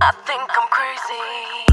I think I'm crazy.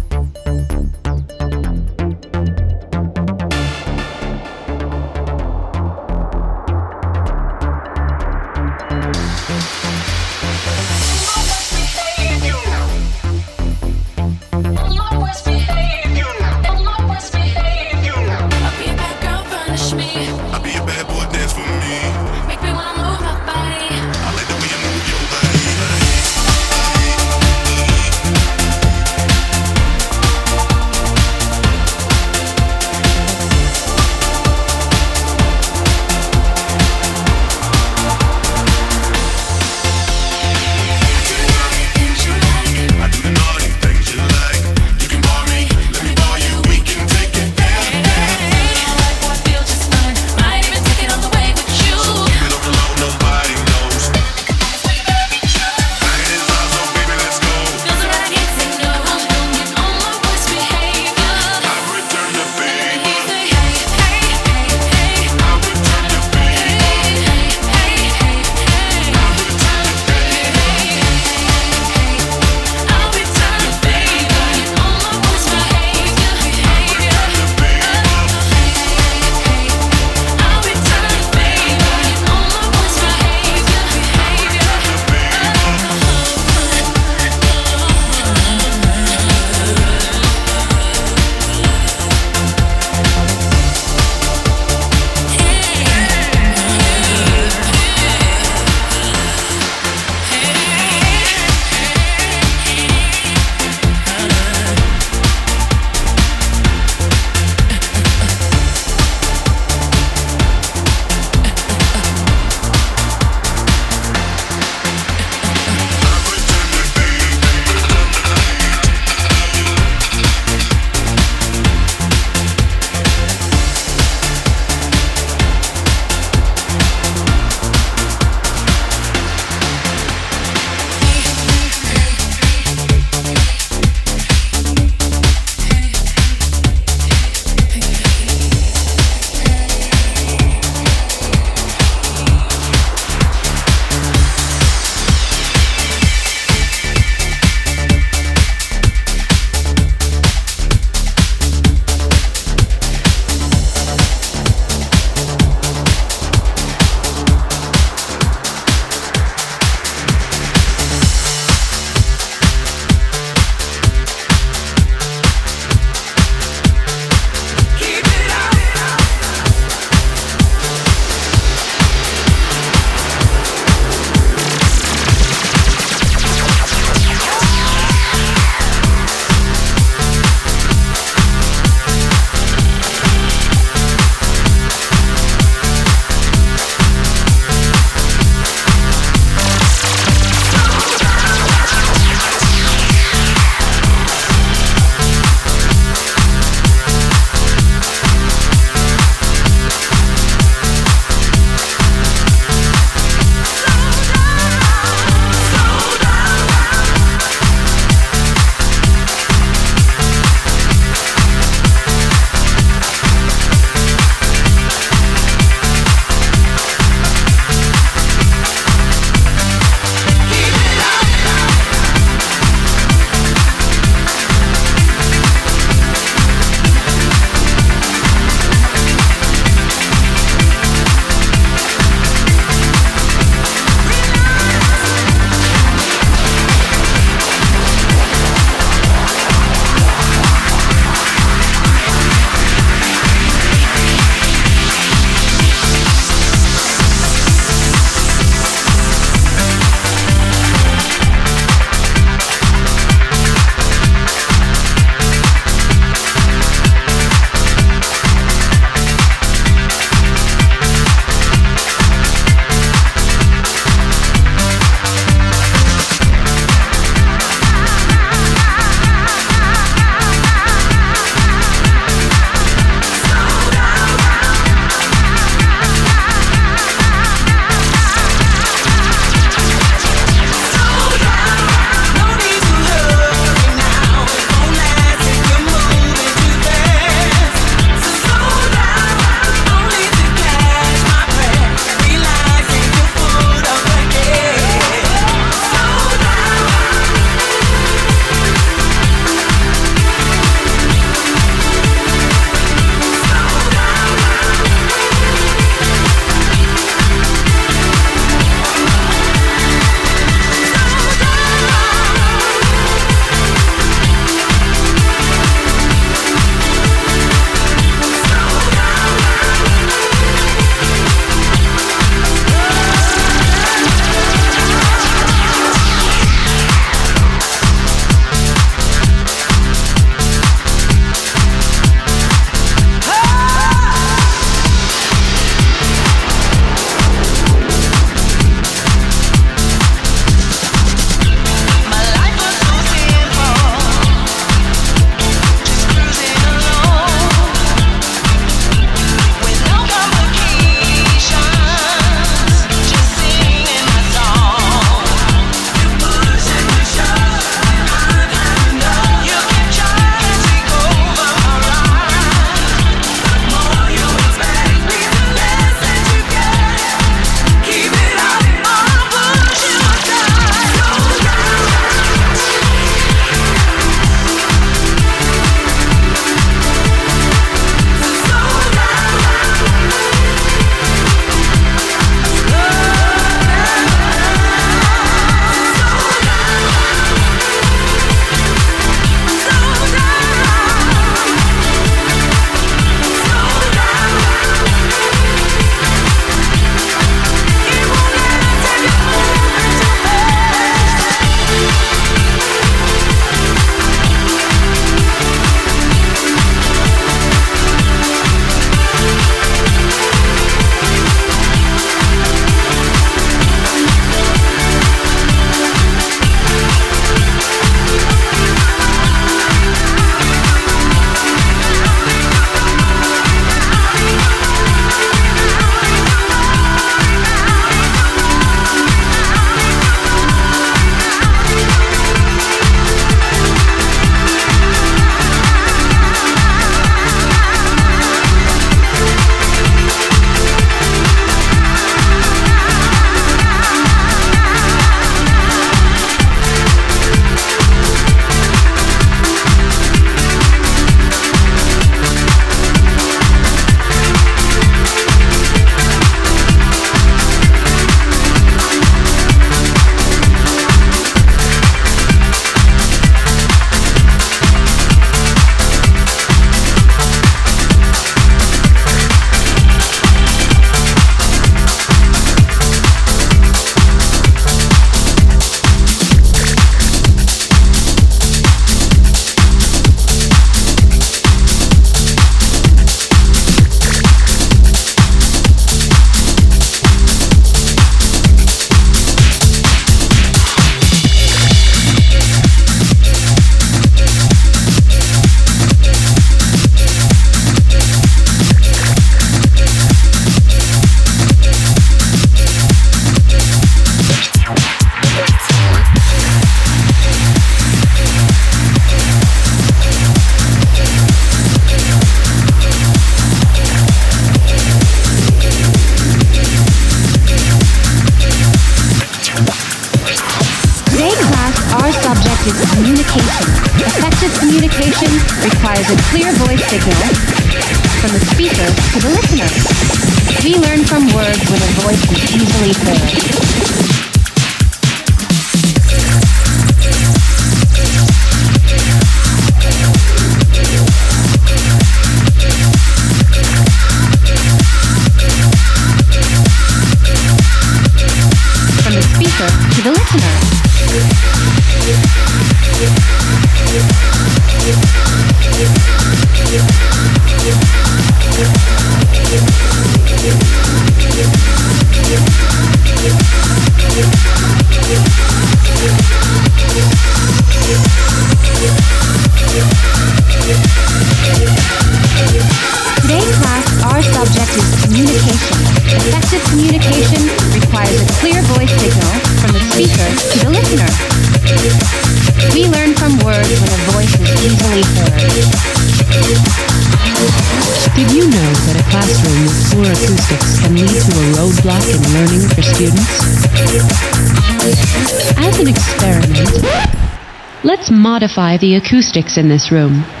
modify the acoustics in this room.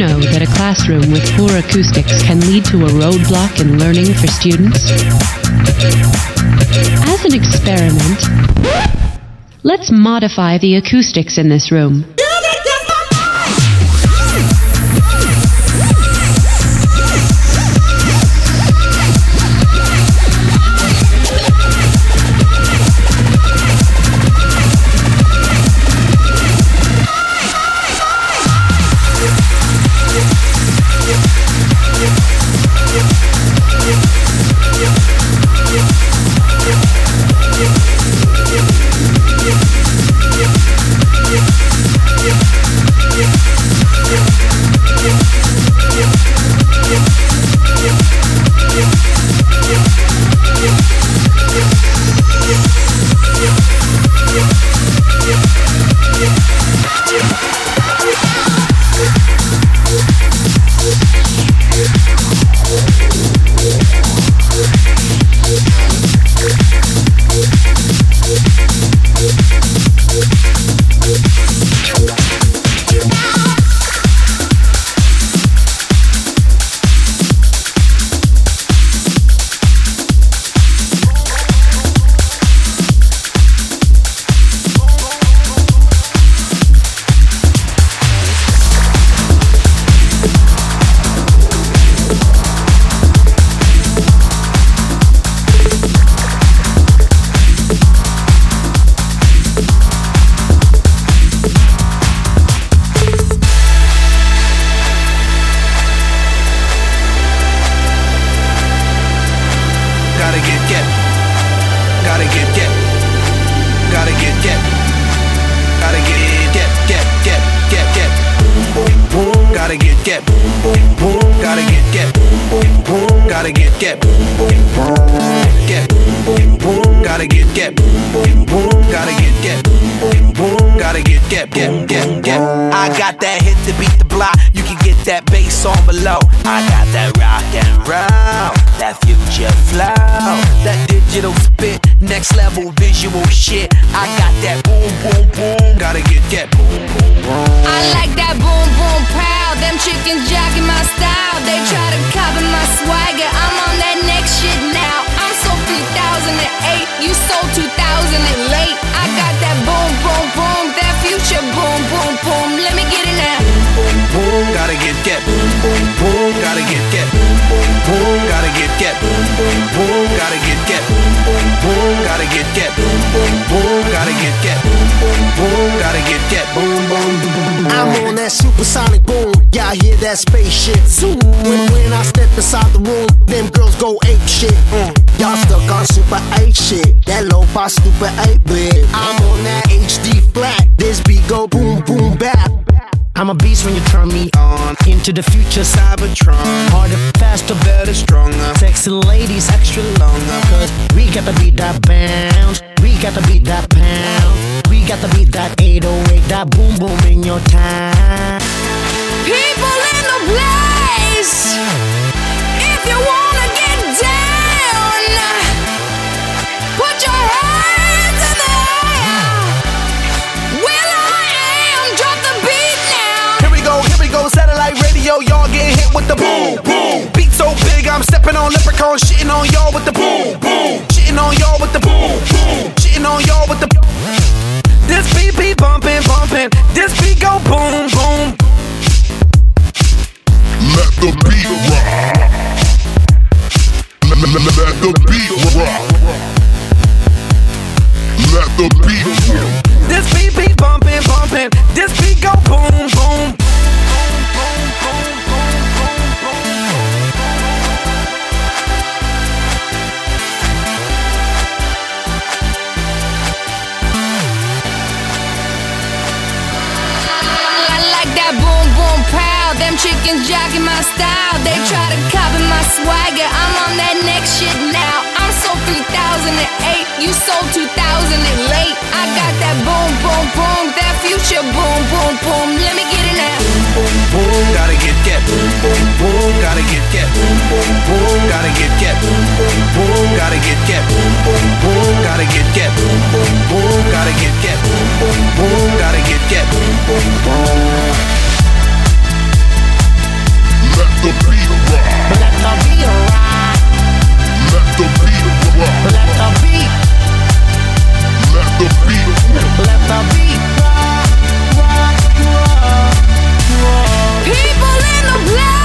know that a classroom with poor acoustics can lead to a roadblock in learning for students? As an experiment, let's modify the acoustics in this room. Y'all hear that spaceship zoom. When, when I step inside the room, them girls go ape shit. Mm. Y'all stuck on super 8 shit. That low fi stupid 8 bit. I'm on that HD flat. This beat go boom boom bap. I'm a beast when you turn me on. Into the future, Cybertron. Harder, faster, better, stronger. Sexy ladies, extra longer. Cause we got to beat that bounce. We got to beat that pound. We got to beat that 808, that boom boom in your time. People in the place. If you wanna get down, put your hands in the air. Will I am, drop the beat now. Here we go, here we go, satellite radio, y'all getting hit with the boom, boom. Beat so big, I'm stepping on leprechauns, shitting on y'all with the boom, boom. Shitting on y'all with the boom, boom. Shitting on y'all with the This beat be bumping, bumping. This beat go boom, boom. The beat rock. Let, let, the beat rock. Let the beat rock. This beat be bumping, bumping. This beat go boom, boom. Chickens jacking my style. They try to copy my swagger. I'm on that next shit now. I'm sold 3008. You sold 2008. I got that boom boom boom. That future boom boom boom. Let me get it now. boom, boom, gotta get get, boom, boom, boom, gotta get get, boom, boom, boom, gotta get get, boom, boom, boom, gotta get get, boom, boom, boom, gotta get get, boom, boom, boom, gotta get get, boom, boom, boom, gotta get get, boom, boom, boom. Let the beat rock. Let the beat rock. Let the beat rock. Let the beat. Let the beat rock. Let the beat rock. Rock, rock, rock. People in the place.